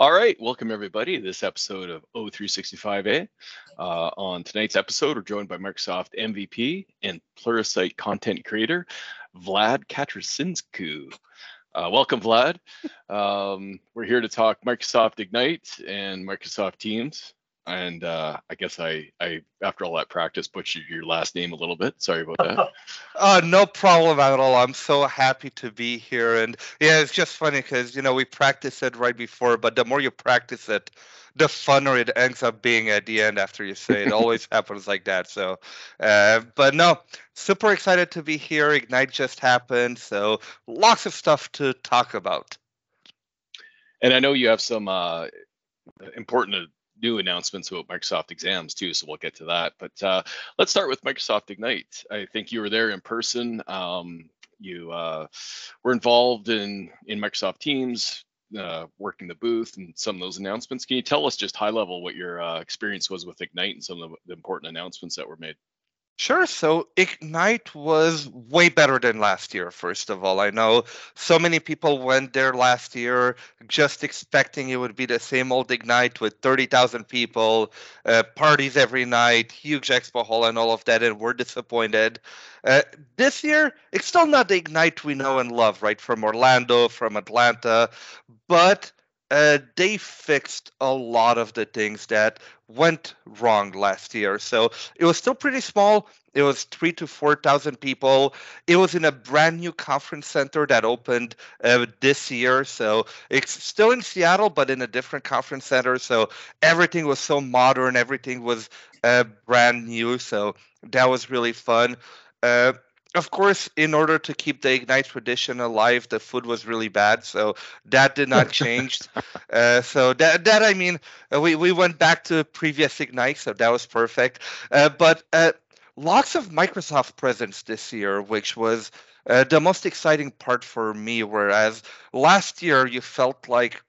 All right, welcome everybody to this episode of O365A. Uh, on tonight's episode, we're joined by Microsoft MVP and Pluralsight content creator, Vlad Katrasynsku. Uh, welcome, Vlad. Um, we're here to talk Microsoft Ignite and Microsoft Teams and uh, I guess I, I, after all that practice, butchered your last name a little bit. Sorry about that. uh, no problem at all. I'm so happy to be here, and yeah, it's just funny because you know we practiced it right before, but the more you practice it, the funner it ends up being at the end after you say it. it always happens like that. So, uh, but no, super excited to be here. Ignite just happened, so lots of stuff to talk about. And I know you have some uh, important new announcements about Microsoft exams too, so we'll get to that. But uh, let's start with Microsoft Ignite. I think you were there in person. Um, you uh, were involved in in Microsoft Teams, uh, working the booth, and some of those announcements. Can you tell us just high level what your uh, experience was with Ignite and some of the important announcements that were made? Sure. So Ignite was way better than last year, first of all. I know so many people went there last year just expecting it would be the same old Ignite with 30,000 people, uh, parties every night, huge expo hall, and all of that, and were disappointed. Uh, this year, it's still not the Ignite we know and love, right? From Orlando, from Atlanta, but uh, they fixed a lot of the things that went wrong last year. So it was still pretty small. It was three to four thousand people. It was in a brand new conference center that opened uh, this year. So it's still in Seattle, but in a different conference center. So everything was so modern. Everything was uh, brand new. So that was really fun. Uh, of course, in order to keep the Ignite tradition alive, the food was really bad, so that did not change. uh, so that that I mean, uh, we we went back to previous Ignite, so that was perfect. Uh, but uh, lots of Microsoft presence this year, which was uh, the most exciting part for me. Whereas last year you felt like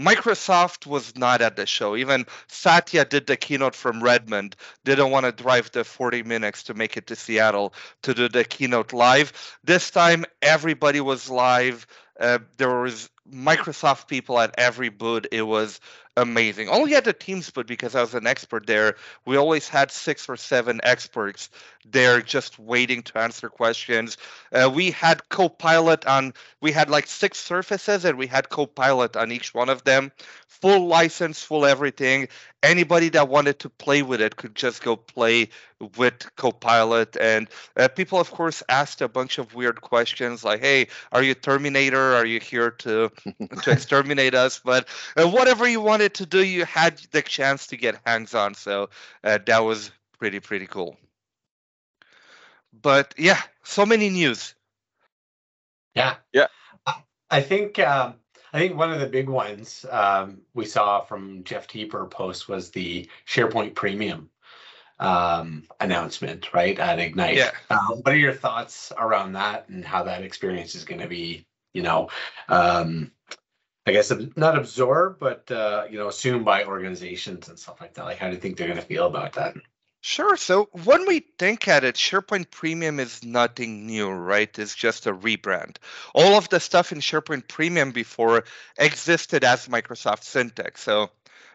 Microsoft was not at the show. Even Satya did the keynote from Redmond. Didn't want to drive the 40 minutes to make it to Seattle to do the keynote live. This time, everybody was live. Uh, there was Microsoft people at every booth. It was amazing. Only at the Teams booth because I was an expert there. We always had six or seven experts there just waiting to answer questions. Uh, we had Copilot on. We had like six surfaces, and we had Copilot on each one of them. Full license, full everything. Anybody that wanted to play with it could just go play with Copilot. And uh, people, of course, asked a bunch of weird questions like, "Hey, are you Terminator? Are you here to to exterminate us?" But uh, whatever you wanted to do, you had the chance to get hands on. So uh, that was pretty pretty cool. But yeah, so many news. Yeah, yeah. I think um, I think one of the big ones um, we saw from Jeff Teper post was the SharePoint Premium um, announcement, right at Ignite. Yeah. Uh, what are your thoughts around that and how that experience is going to be? You know, um, I guess not absorbed, but uh, you know, assumed by organizations and stuff like that. Like, how do you think they're going to feel about that? Sure. So when we think at it, SharePoint Premium is nothing new, right? It's just a rebrand. All of the stuff in SharePoint Premium before existed as Microsoft Syntex. So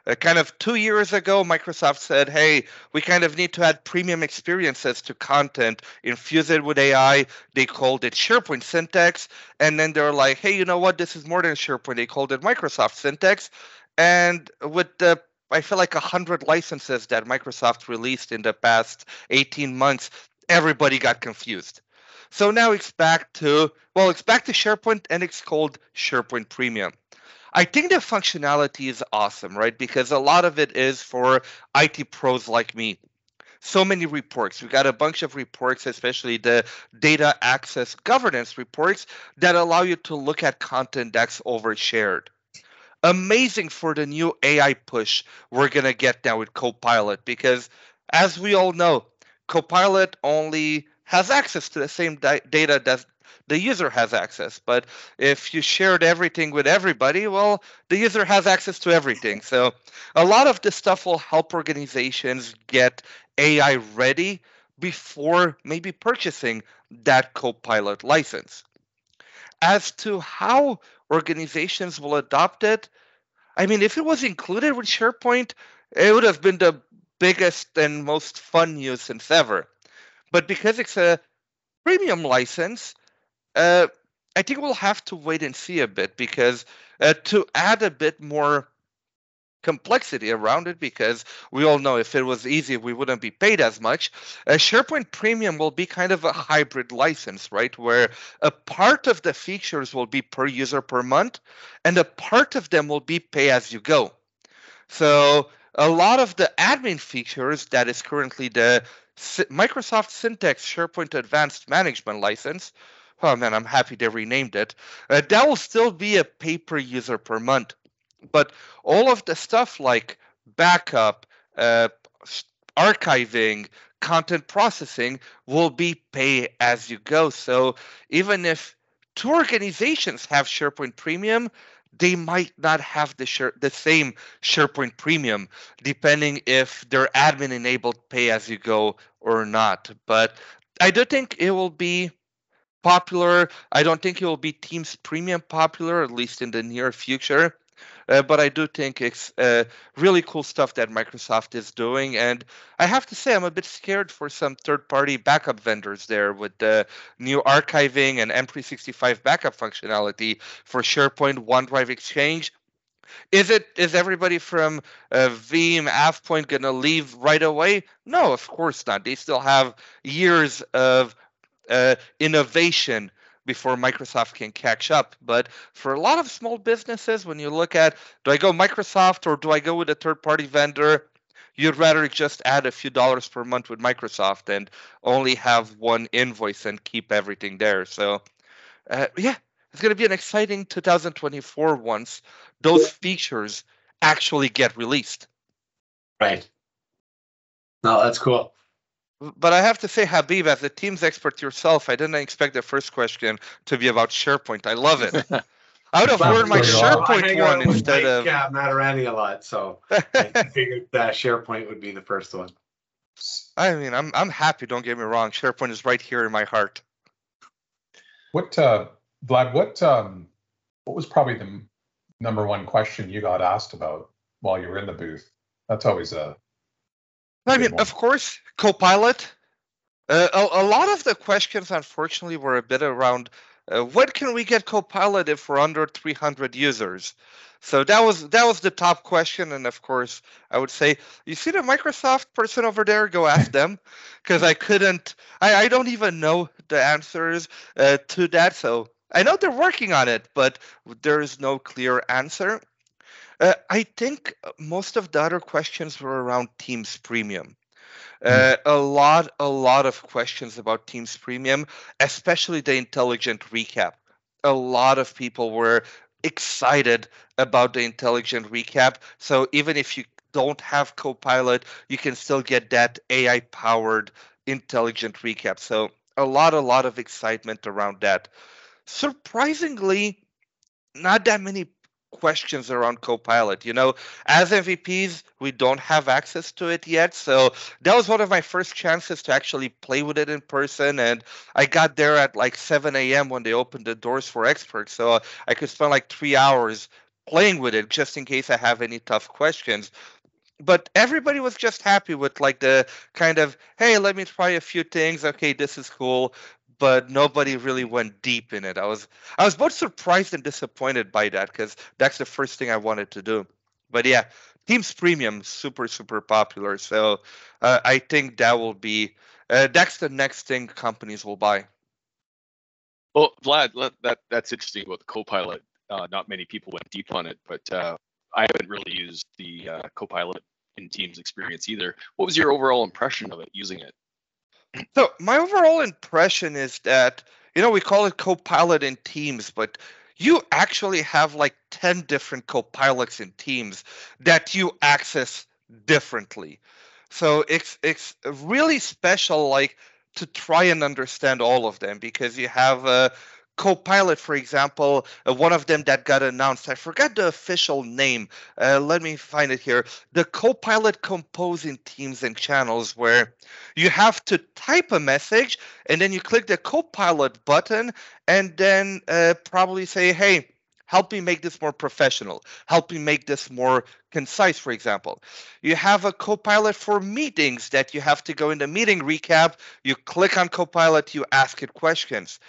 uh, kind of two years ago, Microsoft said, hey, we kind of need to add premium experiences to content, infuse it with AI. They called it SharePoint Syntex. And then they're like, hey, you know what? This is more than SharePoint. They called it Microsoft Syntex. And with the I feel like a hundred licenses that Microsoft released in the past 18 months, everybody got confused. So now it's back to well, it's back to SharePoint and it's called SharePoint Premium. I think the functionality is awesome, right? Because a lot of it is for IT pros like me. So many reports. We got a bunch of reports, especially the data access governance reports, that allow you to look at content that's overshared amazing for the new AI push we're going to get now with Copilot because, as we all know, Copilot only has access to the same di- data that the user has access. But if you shared everything with everybody, well, the user has access to everything. So a lot of this stuff will help organizations get AI ready before maybe purchasing that Copilot license. As to how organizations will adopt it, I mean, if it was included with SharePoint, it would have been the biggest and most fun news since ever. But because it's a premium license, uh, I think we'll have to wait and see a bit because uh, to add a bit more complexity around it because we all know if it was easy we wouldn't be paid as much. Uh, sharepoint premium will be kind of a hybrid license right where a part of the features will be per user per month and a part of them will be pay as you go. So a lot of the admin features that is currently the microsoft syntex sharepoint advanced management license oh man i'm happy they renamed it uh, that will still be a pay per user per month but all of the stuff like backup, uh, archiving, content processing will be pay as you go. So even if two organizations have SharePoint Premium, they might not have the share, the same SharePoint Premium, depending if they're admin enabled pay as you go or not. But I do think it will be popular. I don't think it will be Teams Premium popular, at least in the near future. Uh, but I do think it's uh, really cool stuff that Microsoft is doing. And I have to say, I'm a bit scared for some third party backup vendors there with the new archiving and M365 backup functionality for SharePoint, OneDrive Exchange. Is it is everybody from uh, Veeam, AvePoint going to leave right away? No, of course not. They still have years of uh, innovation before Microsoft can catch up. But for a lot of small businesses, when you look at do I go Microsoft or do I go with a third party vendor? You'd rather just add a few dollars per month with Microsoft and only have one invoice and keep everything there. So, uh, yeah, it's going to be an exciting 2024 once those features actually get released. Right. No, that's cool. But I have to say, Habib, as a Teams expert yourself, I didn't expect the first question to be about SharePoint. I love it. I would have heard my SharePoint one instead Mike, of. Yeah, Matarani a lot, so I figured that SharePoint would be the first one. I mean, I'm I'm happy. Don't get me wrong. SharePoint is right here in my heart. What, uh, Vlad? What um, what was probably the number one question you got asked about while you were in the booth? That's always a I mean, of course, Copilot. Uh, a, a, lot of the questions, unfortunately, were a bit around uh, when can we get Copilot if we're under 300 users. So that was that was the top question, and of course, I would say, you see the Microsoft person over there? Go ask them, because I couldn't. I, I don't even know the answers uh, to that. So I know they're working on it, but there is no clear answer. Uh, I think most of the other questions were around Teams Premium. Hmm. Uh, a lot, a lot of questions about Teams Premium, especially the intelligent recap. A lot of people were excited about the intelligent recap. So even if you don't have Copilot, you can still get that AI powered intelligent recap. So a lot, a lot of excitement around that. Surprisingly, not that many questions around Copilot. You know, as MVPs, we don't have access to it yet. So that was one of my first chances to actually play with it in person. And I got there at like 7 a.m. when they opened the doors for experts. So I could spend like three hours playing with it just in case I have any tough questions but everybody was just happy with like the kind of hey let me try a few things okay this is cool but nobody really went deep in it. I was I was both surprised and disappointed by that because that's the first thing I wanted to do. But yeah, Teams Premium super super popular, so uh, I think that will be uh, that's the next thing companies will buy. Well, Vlad, that that's interesting about the Copilot. Uh, not many people went deep on it, but uh, I haven't really used the uh, Copilot in Teams experience either. What was your overall impression of it using it? So my overall impression is that you know we call it Copilot in Teams, but you actually have like 10 different copilots in teams that you access differently. So it's it's really special like to try and understand all of them because you have a Copilot, for example, uh, one of them that got announced, I forgot the official name. Uh, let me find it here. The Copilot composing teams and channels, where you have to type a message and then you click the Copilot button and then uh, probably say, hey, help me make this more professional. Help me make this more concise for example. You have a copilot for meetings that you have to go in the meeting recap. You click on copilot you ask it questions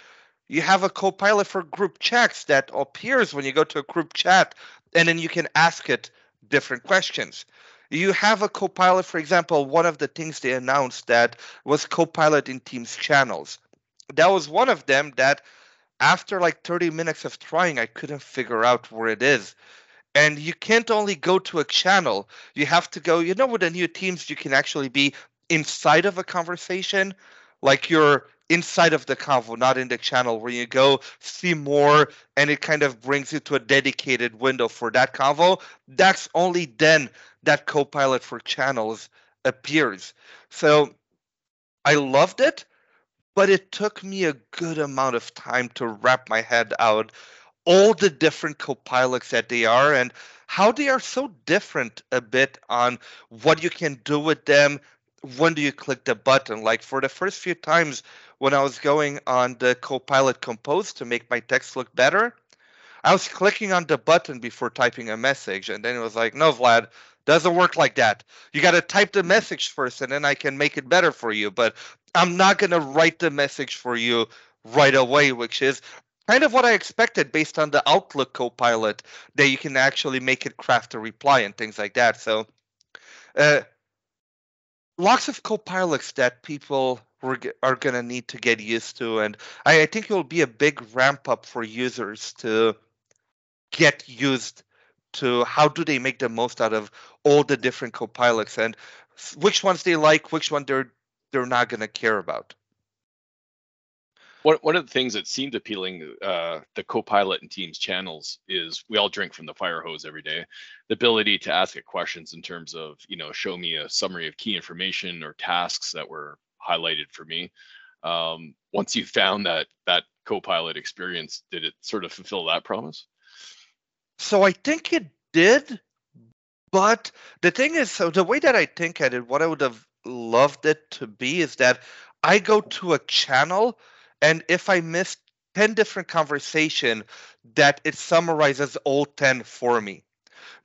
you have a copilot for group chats that appears when you go to a group chat and then you can ask it different questions. You have a copilot for example one of the things they announced that was copilot in teams channels. That was one of them that after like 30 minutes of trying, I couldn't figure out where it is. And you can't only go to a channel, you have to go, you know, with the new teams, you can actually be inside of a conversation, like you're inside of the convo, not in the channel, where you go see more and it kind of brings you to a dedicated window for that convo. That's only then that Copilot for channels appears. So I loved it but it took me a good amount of time to wrap my head out all the different copilots that they are and how they are so different a bit on what you can do with them when do you click the button like for the first few times when i was going on the copilot compose to make my text look better i was clicking on the button before typing a message and then it was like no vlad doesn't work like that. You got to type the message first and then I can make it better for you. But I'm not going to write the message for you right away, which is kind of what I expected based on the Outlook Copilot that you can actually make it craft a reply and things like that. So, uh, lots of copilots that people are going to need to get used to. And I, I think it will be a big ramp up for users to get used to how do they make the most out of all the different copilots and which ones they like, which one they're they're not going to care about. One, one of the things that seemed appealing, uh, the Copilot and Teams channels is we all drink from the fire hose every day. The ability to ask it questions in terms of, you know, show me a summary of key information or tasks that were highlighted for me. Um, once you found that that Copilot experience, did it sort of fulfill that promise? So I think it did, but the thing is, so the way that I think at it, what I would have loved it to be is that I go to a channel, and if I miss 10 different conversation, that it summarizes all 10 for me.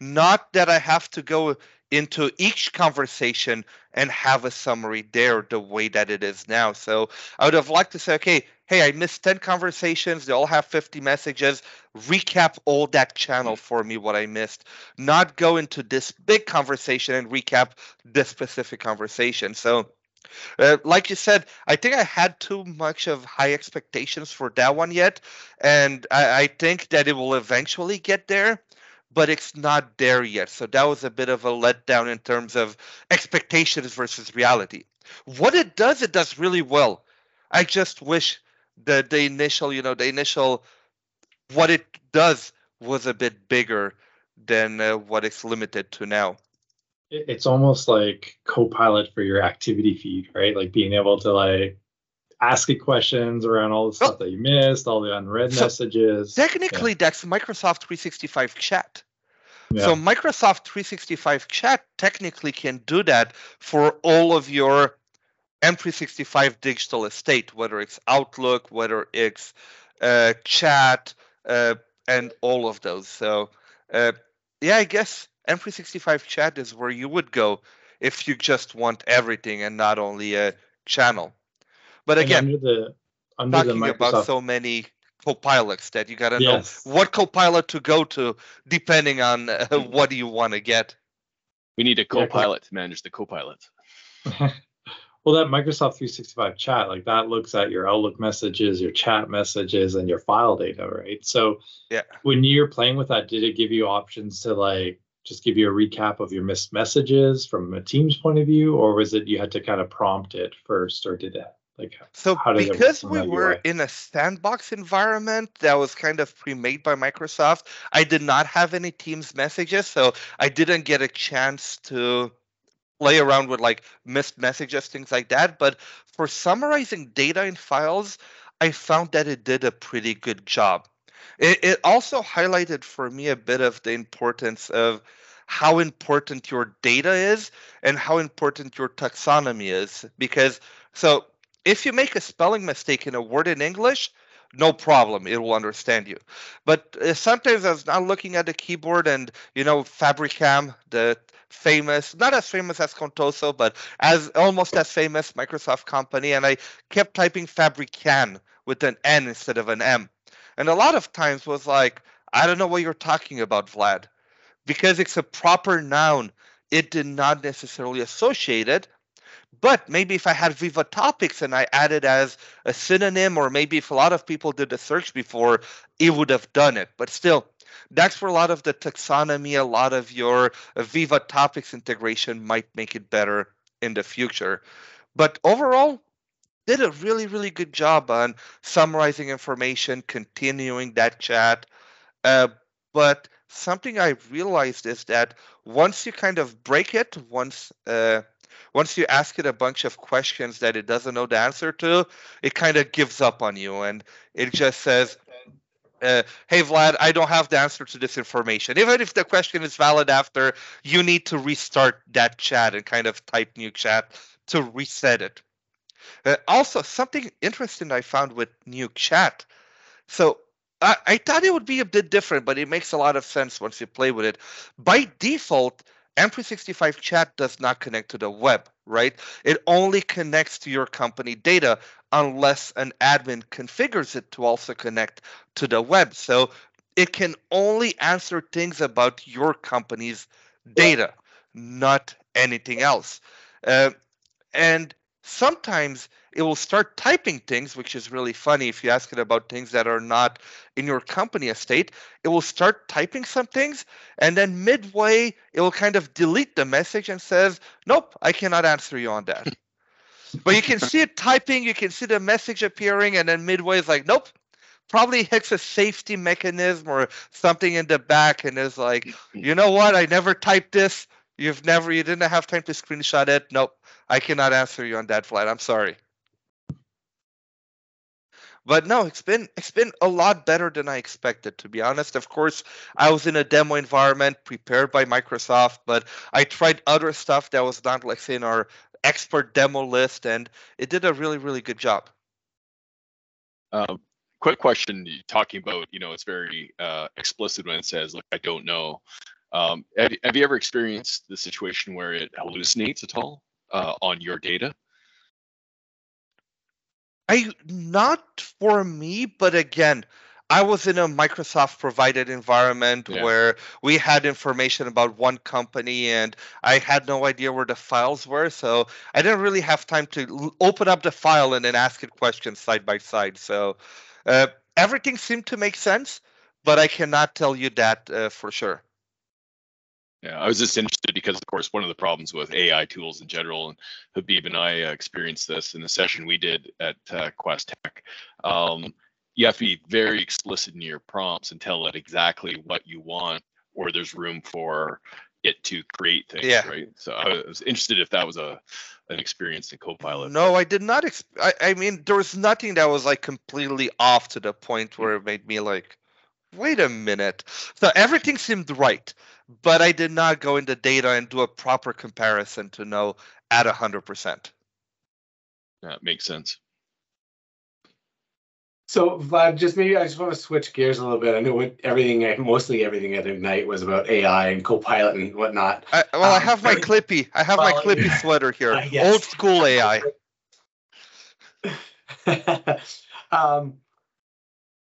Not that I have to go into each conversation and have a summary there the way that it is now. So I would have liked to say, okay, hey, I missed 10 conversations. They all have 50 messages. Recap all that channel for me, what I missed. Not go into this big conversation and recap this specific conversation. So, uh, like you said, I think I had too much of high expectations for that one yet. And I, I think that it will eventually get there but it's not there yet. So that was a bit of a letdown in terms of expectations versus reality. What it does, it does really well. I just wish the the initial, you know, the initial what it does was a bit bigger than uh, what it's limited to now. It's almost like Copilot for your activity feed, right? Like being able to like ask it questions around all the stuff that you missed, all the unread so messages. Technically, yeah. that's Microsoft 365 chat. Yeah. So Microsoft 365 chat technically can do that for all of your M365 digital estate, whether it's Outlook, whether it's uh, chat, uh, and all of those. So, uh, yeah, I guess M365 chat is where you would go if you just want everything and not only a channel. But again, under the, under talking Microsoft... about so many copilots that you got to yes. know what copilot to go to depending on uh, what do you want to get. We need a copilot yeah, to manage the copilot. well, that Microsoft 365 chat, like that looks at your Outlook messages, your chat messages, and your file data, right? So, yeah, when you're playing with that, did it give you options to like just give you a recap of your missed messages from a Teams point of view, or was it you had to kind of prompt it first, or did it? Like, so because we were in a sandbox environment that was kind of pre-made by Microsoft, I did not have any Teams messages, so I didn't get a chance to play around with like missed messages, things like that. But for summarizing data in files, I found that it did a pretty good job. It, it also highlighted for me a bit of the importance of how important your data is and how important your taxonomy is because so if you make a spelling mistake in a word in English, no problem it will understand you. But uh, sometimes i was not looking at the keyboard and you know Fabrikam the famous not as famous as contoso but as almost as famous microsoft company and i kept typing fabrican with an n instead of an m and a lot of times was like i don't know what you're talking about vlad because it's a proper noun it did not necessarily associate it but maybe if I had Viva Topics and I added as a synonym, or maybe if a lot of people did the search before, it would have done it. But still, that's where a lot of the taxonomy, a lot of your Viva Topics integration might make it better in the future. But overall, did a really, really good job on summarizing information, continuing that chat. Uh, but something I realized is that once you kind of break it, once uh, once you ask it a bunch of questions that it doesn't know the answer to, it kind of gives up on you and it just says, uh, hey Vlad, I don't have the answer to this information. Even if the question is valid after, you need to restart that chat and kind of type new chat to reset it. Uh, also, something interesting I found with new chat. So I, I thought it would be a bit different, but it makes a lot of sense once you play with it. By default, M365 chat does not connect to the web, right? It only connects to your company data unless an admin configures it to also connect to the web. So it can only answer things about your company's data, not anything else. Uh, and sometimes it will start typing things, which is really funny if you ask it about things that are not in your company estate. It will start typing some things, and then midway, it will kind of delete the message and says, Nope, I cannot answer you on that. but you can see it typing, you can see the message appearing, and then midway is like, Nope. Probably hits a safety mechanism or something in the back and is like, mm-hmm. you know what? I never typed this. You've never, you didn't have time to screenshot it. Nope, I cannot answer you on that Vlad. I'm sorry. But no, it's been it's been a lot better than I expected, to be honest. Of course, I was in a demo environment prepared by Microsoft, but I tried other stuff that was not like in our expert demo list, and it did a really really good job. Um, quick question: talking about you know it's very uh, explicit when it says, "Look, I don't know." Um, have, have you ever experienced the situation where it hallucinates at all uh, on your data? I not for me, but again, I was in a Microsoft provided environment Yeah. where we had information about one company and I had no idea where the files were. So I didn't really have time to l- open up the file and then ask it questions side by side. So uh, everything seemed to make sense, but I cannot tell you that uh, for sure. Yeah, I was just interested because, of course, one of the problems with AI tools in general, and Habib and I uh, experienced this in the session we did at uh, Quest Tech. Um, you have to be very explicit in your prompts and tell it exactly what you want, or there's room for it to create things, Yeah. right? So I was interested if that was a an experience in Copilot. No, I did not. Exp- I, I mean, there was nothing that was like completely off to the point where it made me like, wait a minute. So everything seemed right, but I did not go into data and do a proper comparison to know at 100%. That makes sense. So Vlad, just maybe I just want to switch gears a little bit. I know what everything, mostly everything at Ignite was about AI and Copilot and whatnot. I, well, I Um, have my very- Clippy. I have my Clippy sweater here. Uh, yes. Old school AI. um,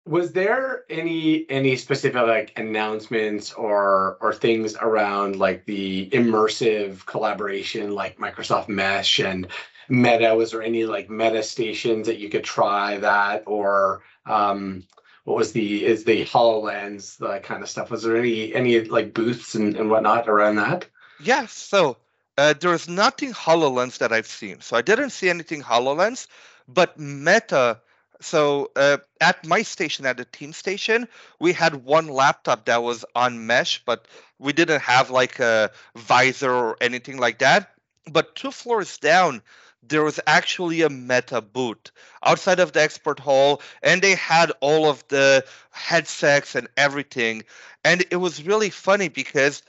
was there any any specific like announcements or or things around like the immersive collaboration like Microsoft Mesh and Meta? Was there any like Meta stations that you could try that or um, what was the is the Hololens that kind of stuff? Was there any any like booths and, and whatnot around that? Yes. So uh, there's nothing HoloLens that I've seen. So I didn't see anything HoloLens, but Meta. So uh, at my station, at the team station, we had one laptop that was on mesh, but we didn't have like a visor or anything like that. But two floors down, there was actually a Meta booth outside of the expert hall, and they had all of the headsets and everything. And it was really funny because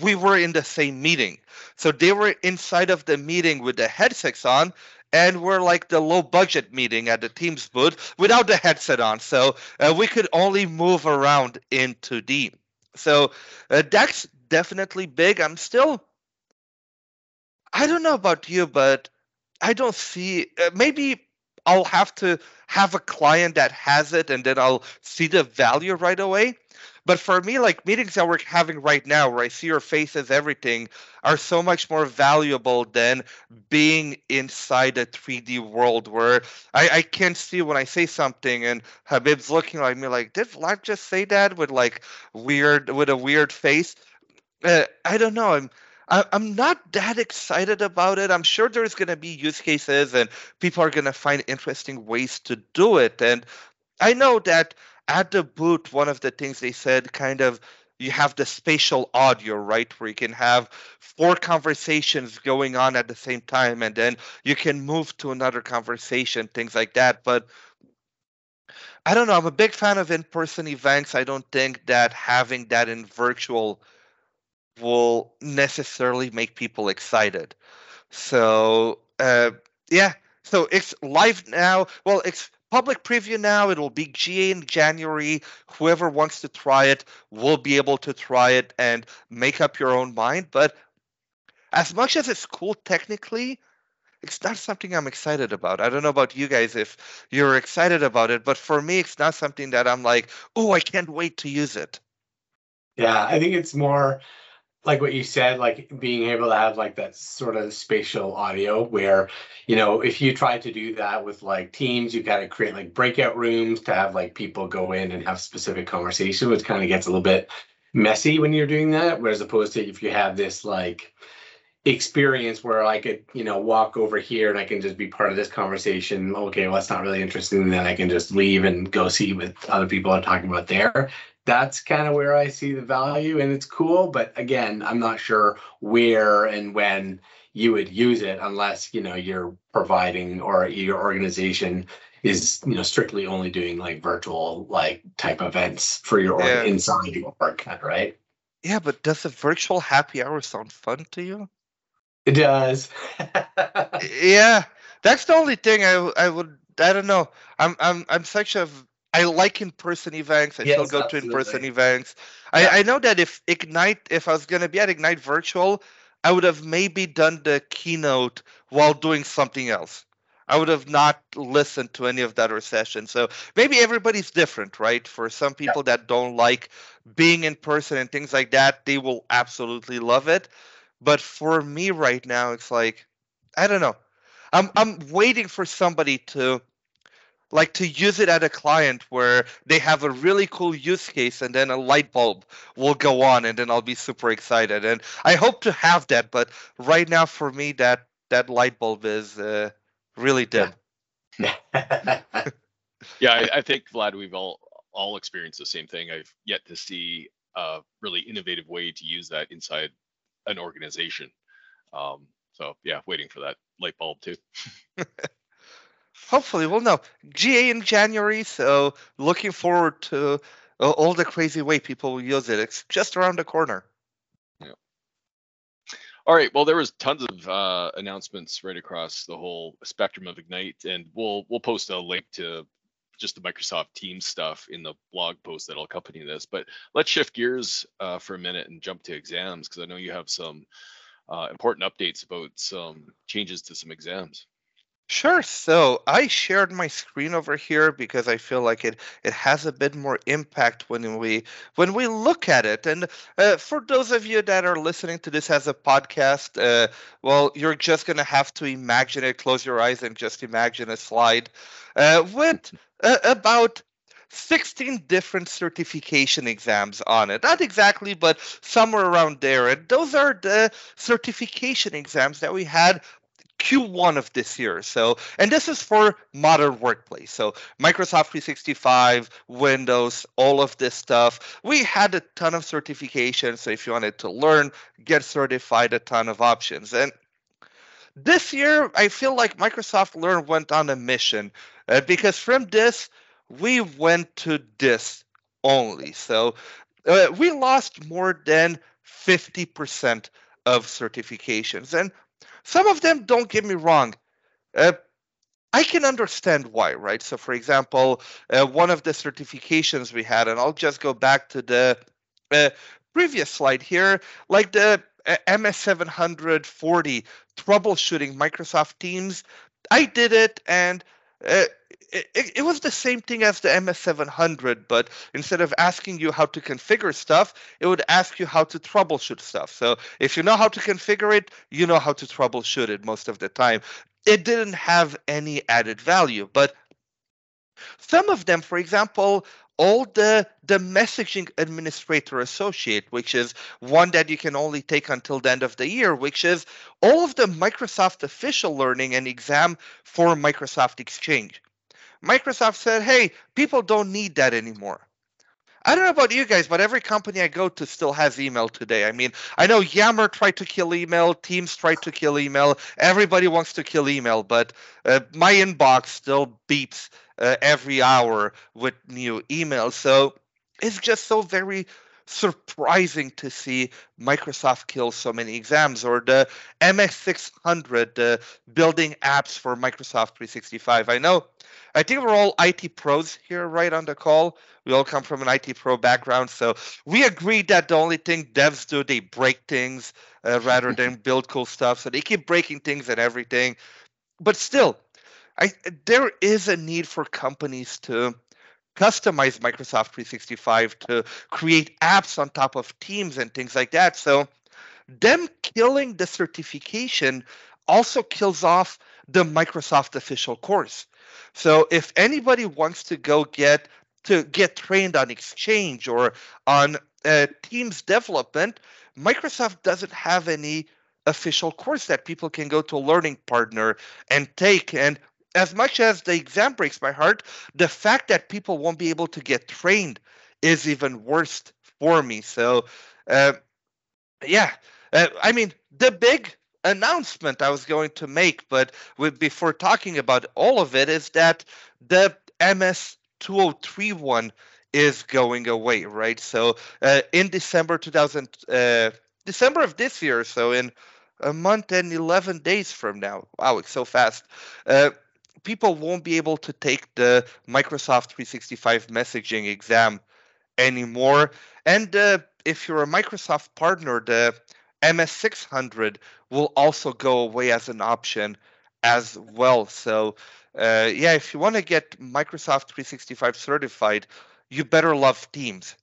we were in the same meeting. So they were inside of the meeting with the headsets on, and we're like the low budget meeting at the Teams booth without the headset on. So uh, we could only move around in 2D. So uh, that's definitely big. I'm still, I don't know about you, but I don't see, uh, maybe I'll have to have a client that has it and then I'll see the value right away. But for me, like meetings that we're having right now, where I see your faces, everything, are so much more valuable than being inside a 3D world where I, I can't see when I say something and Habib's looking at me like, did Vlad just say that with like weird with a weird face? Uh, I don't know. I'm I'm not that excited about it. I'm sure there's going to be use cases and people are going to find interesting ways to do it. And I know that at the boot, one of the things they said kind of you have the spatial audio, right? Where you can have four conversations going on at the same time, and then you can move to another conversation, things like that. But I don't know. I'm a big fan of in person events. I don't think that having that in virtual will necessarily make people excited. So, uh, yeah. So it's live now. Well, it's public preview now. It'll be GA in January. Whoever wants to try it will be able to try it and make up your own mind. But as much as it's cool technically, it's not something I'm excited about. I don't know about you guys if you're excited about it, but for me, it's not something that I'm like, oh, I can't wait to use it. Yeah, I think it's more like what you said, like being able to have like that sort of spatial audio where, you know, if you try to do that with like teams, you've got to create like breakout rooms to have like people go in and have specific conversation, which kind of gets a little bit messy when you're doing that. Whereas opposed to if you have this like experience where I could, you know, walk over here and I can just be part of this conversation. Okay, well, it's not really interesting. And then I can just leave and go see what other people are talking about there that's kind of where I see the value and it's cool. But again, I'm not sure where and when you would use it unless, you know, you're providing or your organization is, you know, strictly only doing like virtual like type events for your yeah. inside your work, right? Yeah, but does a virtual happy hour sound fun to you? It does. yeah, that's the only thing I I would I don't know. I'm I'm I'm such a I like in-person events. I yes, still go absolutely. to in-person events. Yeah. I, I know that if Ignite, if I was gonna be at Ignite Virtual, I would have maybe done the keynote while doing something else. I would have not listened to any of that other sessions. So maybe everybody's different, right? For some people yeah. that don't like being in person and things like that, they will absolutely love it. But for me right now, it's like I don't know. I'm I'm waiting for somebody to like to use it at a client where they have a really cool use case and then a light bulb will go on and then I'll be super excited and I hope to have that but right now for me that that light bulb is uh, really dim. Yeah, yeah I, I, think Vlad we've all all experienced the same thing. I've yet to see a really innovative way to use that inside an organization. Um, so yeah, waiting for that light bulb too. hopefully we'll know GA in January. So looking forward to uh, all the crazy way people will use it. It's just around the corner. Yeah. All right. Well, there was tons of uh, announcements right across the whole spectrum of Ignite, and we'll we'll post a link to just the Microsoft Teams stuff in the blog post that'll accompany this. But let's shift gears uh, for a minute and jump to exams because I know you have some uh, important updates about some changes to some exams. Sure. So I shared my screen over here because I feel like it it has a bit more impact when we when we look at it. And uh, for those of you that are listening to this as a podcast, uh, well, you're just gonna have to imagine it. Close your eyes and just imagine a slide uh, with uh, about 16 different certification exams on it. Not exactly, but somewhere around there. And those are the certification exams that we had Q1 of this year. So, and this is for modern workplace. So, Microsoft 365, Windows, all of this stuff. We had a ton of certifications. So, if you wanted to learn, get certified, a ton of options. And this year, I feel like Microsoft Learn went on a mission uh, because from this, we went to this only. So, uh, we lost more than 50% of certifications. And some of them, don't get me wrong, Uh, I can understand why, right? So, for example, uh, one of the certifications we had, and I'll just go back to the uh, previous slide here, like the uh, MS740 troubleshooting Microsoft Teams. I did it, and uh, it, it, was the same thing as the MS700, but instead of asking you how to configure stuff, it would ask you how to troubleshoot stuff. So if you know how to configure it, you know how to troubleshoot it most of the time. It didn't have any added value, but some of them, for example, all the the messaging administrator associate which is one that you can only take until the end of the year which is all of the microsoft official learning and exam for microsoft exchange Microsoft said, hey, people don't need that anymore. I don't know about you guys, but every company I go to still has email today. I mean, I know Yammer tried to kill email, Teams tried to kill email, everybody wants to kill email, but uh, my inbox still beeps uh, every hour with new emails. So it's just so very surprising to see Microsoft kill so many exams or the MS600 uh, building apps for Microsoft 365. I know I think we're all IT pros here, right, on the call. We all come from an IT pro background, so we agree that the only thing devs do, they break things uh, rather than build cool stuff. So they keep breaking things and everything. But still, I there is a need for companies to customize Microsoft 365 to create apps on top of Teams and things like that. So them killing the certification also kills off the Microsoft official course. So if anybody wants to go get to get trained on Exchange or on uh, Teams development, Microsoft doesn't have any official course that people can go to a learning partner and take. And as much as the exam breaks my heart, the fact that people won't be able to get trained is even worse for me. So, uh, yeah, uh, I mean, the big announcement I was going to make, but with, before talking about all of it, is that the MS 2031 is going away, right? So uh, in December 2000, uh, December of this year, so in a month and 11 days from now, wow, it's so fast. People won't be able to take the Microsoft 365 messaging exam anymore. And uh, if you're a Microsoft partner, the MS600 will also go away as an option as well. So, uh, yeah, if you want to get Microsoft 365 certified, you better love Teams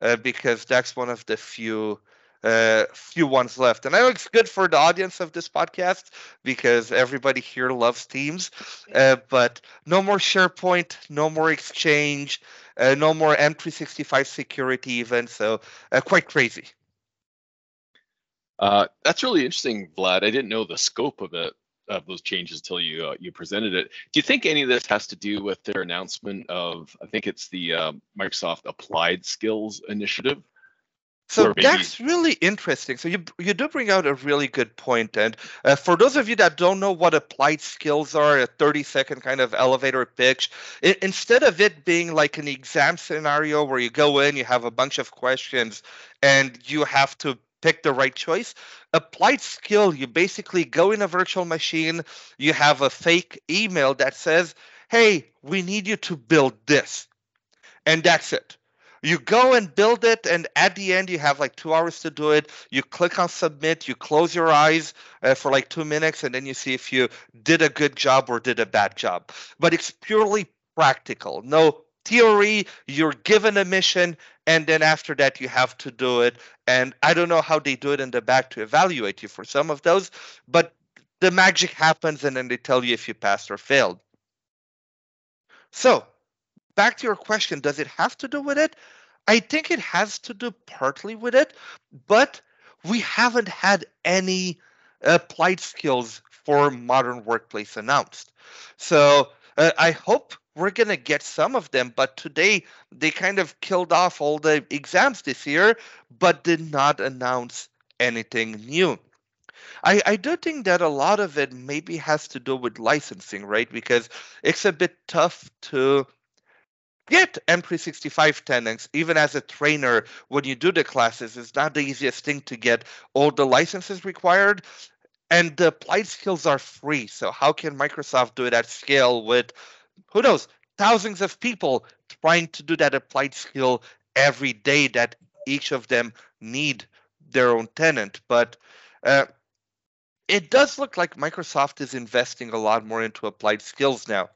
uh, because that's one of the few uh, few ones left. And I know it's good for the audience of this podcast because everybody here loves Teams. Uh, but no more SharePoint, no more Exchange, uh, no more M365 security even. So uh, quite crazy. Uh, that's really interesting, Vlad. I didn't know the scope of it of those changes until you uh, you presented it. Do you think any of this has to do with their announcement of I think it's the uh, Microsoft Applied Skills Initiative? So that's really interesting. So you you do bring out a really good point. And uh, for those of you that don't know what applied skills are, a 30 second kind of elevator pitch, it, instead of it being like an exam scenario where you go in, you have a bunch of questions, and you have to pick the right choice. Applied skill, you basically go in a virtual machine, you have a fake email that says, hey, we need you to build this. And that's it. You go and build it, and at the end, you have like two hours to do it. You click on submit, you close your eyes uh, for like two minutes, and then you see if you did a good job or did a bad job. But it's purely practical. No theory, you're given a mission, and then after that, you have to do it. And I don't know how they do it in the back to evaluate you for some of those, but the magic happens, and then they tell you if you passed or failed. So, back to your question does it have to do with it? I think it has to do partly with it, but we haven't had any applied skills for modern workplace announced. So, uh, I hope we're going to get some of them. But today, they kind of killed off all the exams this year, but did not announce anything new. I, I do think that a lot of it maybe has to do with licensing, right? Because it's a bit tough to get M365 tenants, even as a trainer, when you do the classes, it's not the easiest thing to get all the licenses required. and the applied skills are free. So how can Microsoft do it at scale with who knows thousands of people trying to do that applied skill every day that each of them need their own tenant. But uh, it does look like Microsoft is investing a lot more into applied skills now.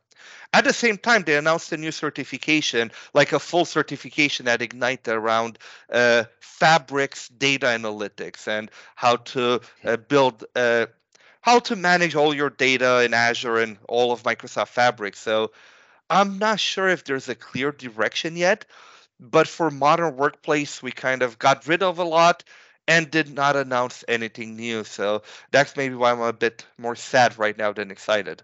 At the same time, they announced a new certification, like a full certification at Ignite around uh, Fabrics data analytics and how to uh, build, uh, how to manage all your data in Azure and all of Microsoft Fabric. So I'm not sure if there's a clear direction yet, but for modern workplace, we kind of got rid of a lot and did not announce anything new. So that's maybe why I'm a bit more sad right now than excited.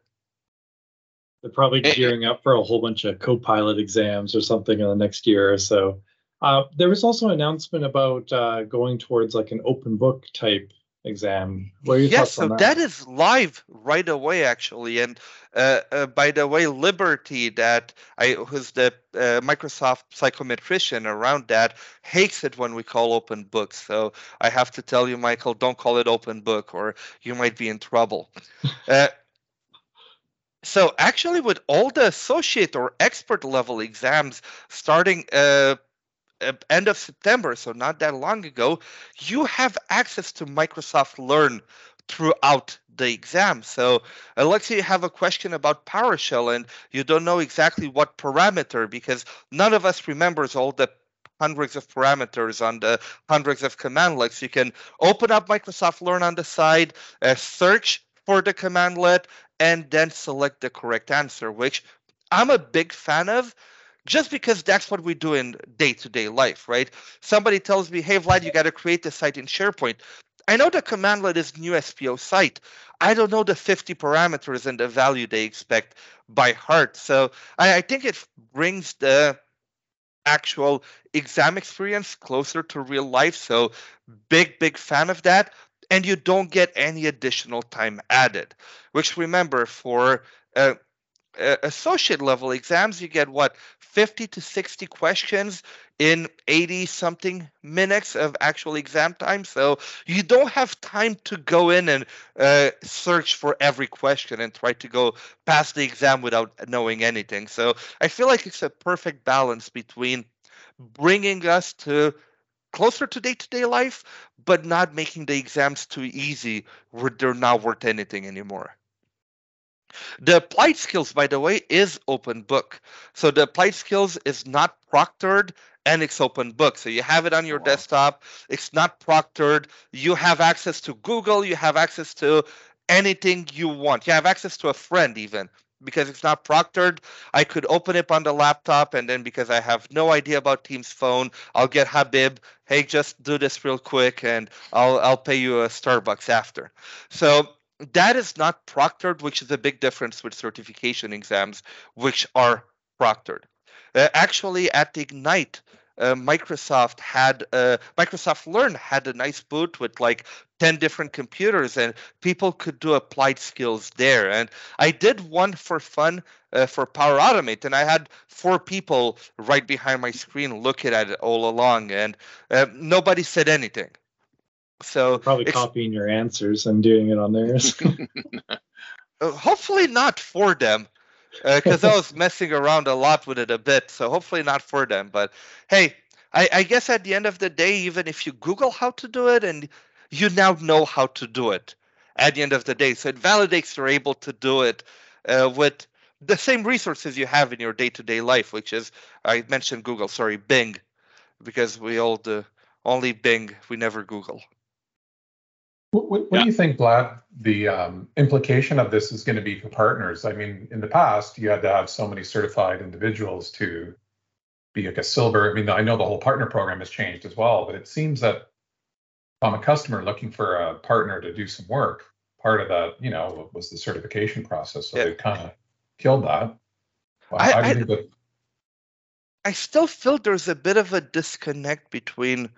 They're probably gearing up for a whole bunch of co-pilot exams or something in the next year or so. Uh, there was also an announcement about uh, going towards like an open book type exam. What are your yes, so that? that is live right away, actually. And uh, uh, by the way, Liberty, that I who's the uh, Microsoft psychometrician around that, hates it when we call open books. So I have to tell you, Michael, don't call it open book, or you might be in trouble. So actually, with all the associate or expert level exams starting uh, uh, end of September, so not that long ago, you have access to Microsoft Learn throughout the exam. So uh, let's say you have a question about PowerShell and you don't know exactly what parameter because none of us remembers all the hundreds of parameters on the hundreds of commandlets. You can open up Microsoft Learn on the side, uh, search for the commandlet, and then select the correct answer, which I'm a big fan of just because that's what we do in day-to-day life, right? Somebody tells me, "Hey, Vlad, you got to create the site in SharePoint." I know the commandlet is new SPO site. I don't know the 50 parameters and the value they expect by heart. So I, I think it brings the actual exam experience closer to real life. So big, big fan of that. And you don't get any additional time added, which remember for uh, associate level exams, you get what 50 to 60 questions in 80 something minutes of actual exam time. So you don't have time to go in and uh, search for every question and try to go past the exam without knowing anything. So I feel like it's a perfect balance between bringing us to closer to day-to-day life but not making the exams too easy where they're not worth anything anymore the applied skills, by the way, is open book. So the applied skills is not proctored and it's open book. So you have it on your wow. desktop. It's not proctored. You have access to Google. You have access to anything you want. You have access to a friend even because it's not proctored. I could open it on the laptop and then because I have no idea about Teams phone, I'll get Habib, hey, just do this real quick and I'll I'll pay you a Starbucks after. So that is not proctored, which is a big difference with certification exams, which are proctored. Uh, actually, at Ignite, uh, Microsoft had uh, Microsoft Learn had a nice boot with like 10 different computers and people could do applied skills there. And I did one for fun uh, for Power Automate and I had four people right behind my screen looking at it all along and uh, nobody said anything. So probably copying your answers and doing it on theirs. Uh, hopefully not for them, because uh, I was messing around a lot with it a bit. So hopefully not for them. But hey, I, I guess at the end of the day, even if you Google how to do it, and you now know how to do it at the end of the day, so it validates you're able to do it uh, with the same resources you have in your day-to-day life, which is I mentioned Google, sorry, Bing, because we all do only Bing, we never Google. What, what, yeah. do you think, Vlad, the um, implication of this is going to be for partners? I mean, in the past, you had to have so many certified individuals to be like a silver. I mean, I know the whole partner program has changed as well, but it seems that if I'm a customer looking for a partner to do some work. Part of that, you know, was the certification process. So yeah. they kind of killed that. I, I, that. I still feel there's a bit of a disconnect between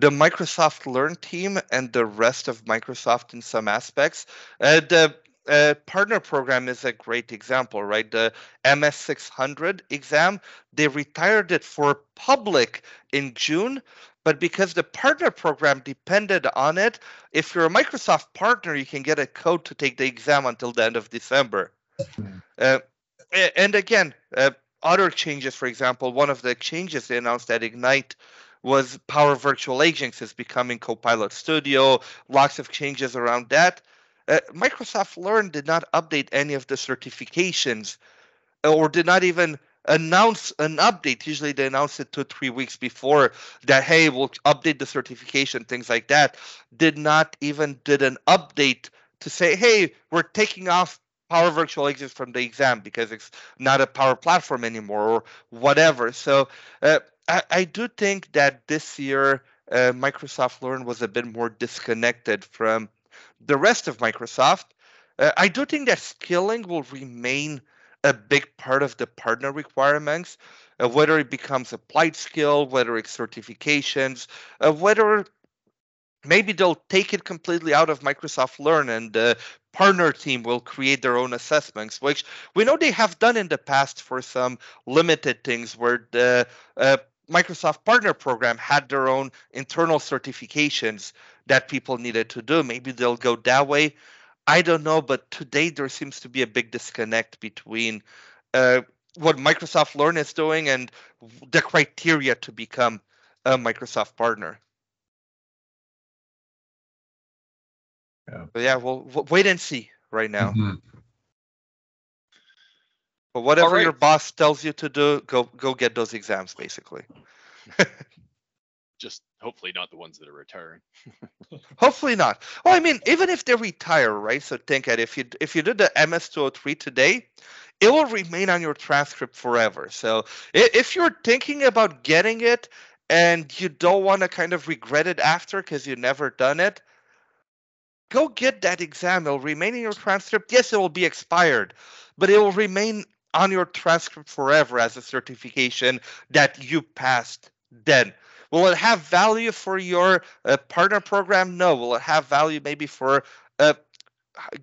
the Microsoft Learn team and the rest of Microsoft in some aspects. Uh, the uh, partner program is a great example, right? The MS600 exam, they retired it for public in June, but because the partner program depended on it, if you're a Microsoft partner, you can get a code to take the exam until the end of December. Mhm. Uh, and again, uh, other changes, for example, one of the changes they announced at Ignite was Power Virtual Agents is becoming Copilot Studio, lots of changes around that. Uh, Microsoft Learn did not update any of the certifications or did not even announce an update. Usually they announce it two, three weeks before that, hey, we'll update the certification, things like that. Did not even did an update to say, hey, we're taking off Power Virtual Agents from the exam because it's not a Power Platform anymore or whatever. So uh, I, I do think that this year uh, Microsoft Learn was a bit more disconnected from the rest of Microsoft. Uh, I do think that skilling will remain a big part of the partner requirements, uh, whether it becomes applied skill, whether it's certifications, uh, whether maybe they'll take it completely out of Microsoft Learn and the partner team will create their own assessments, which we know they have done in the past for some limited things where the uh, Microsoft Partner Program had their own internal certifications that people needed to do. Maybe they'll go that way. I don't know, but today there seems to be a big disconnect between uh, what Microsoft Learn is doing and the criteria to become a Microsoft partner. Yeah. But yeah, we'll, we'll wait and see right now. Mhm. But whatever right. your boss tells you to do, go go get those exams, basically. Just hopefully not the ones that are retiring. Hopefully not. Well, I mean, even if they retire, right? So think that if you if you did the MS203 today, it will remain on your transcript forever. So if you're thinking about getting it and you don't want to kind of regret it after because you never done it, go get that exam. It'll remain in your transcript. Yes, it will be expired, but it will remain on your transcript forever as a certification that you passed then. Will it have value for your uh, partner program? No. Will it have value maybe for uh,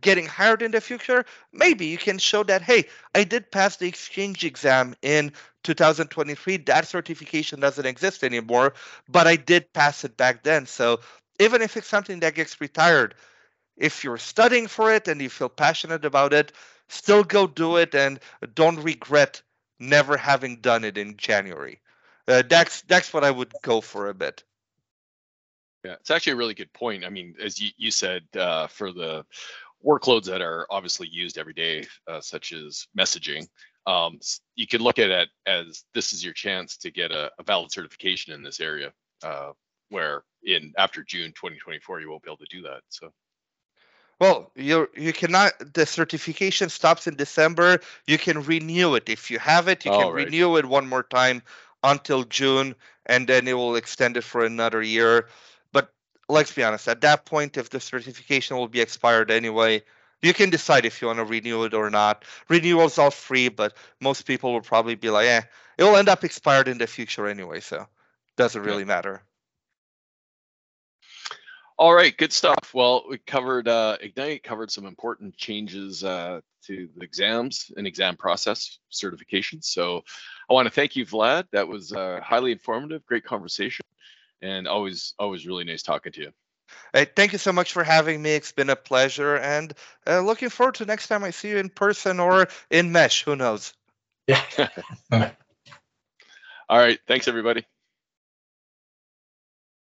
getting hired in the future? Maybe you can show that, hey, I did pass the exchange exam in 2023. That certification doesn't exist anymore, but I did pass it back then. So even if it's something that gets retired, if you're studying for it and you feel passionate about it, still go do it and don't regret never having done it in January. Uh, that's that's what I would go for a bit. Yeah, it's actually a really good point. I mean, as you, you said, uh, for the workloads that are obviously used every day, uh, such as messaging, um, you can look at it as this is your chance to get a, a valid certification in this area, uh, where in after June 2024 you won't be able to do that. So Well, you you cannot. The certification stops in December. You can renew it if you have it. You can right. renew it one more time until June, and then it will extend it for another year. But let's be honest. At that point, if the certification will be expired anyway, you can decide if you want to renew it or not. Renewals are free, but most people will probably be like, "Eh, it will end up expired in the future anyway, so doesn't Yeah. really matter." All right, good stuff. Well, we covered uh, Ignite, covered some important changes uh, to the exams and exam process certifications. So I want to thank you, Vlad. That was uh, highly informative, great conversation, and always, always really nice talking to you. Hey, thank you so much for having me. It's been a pleasure, and uh, looking forward to next time I see you in person or in Mesh. Who knows? Yeah. All right, thanks everybody.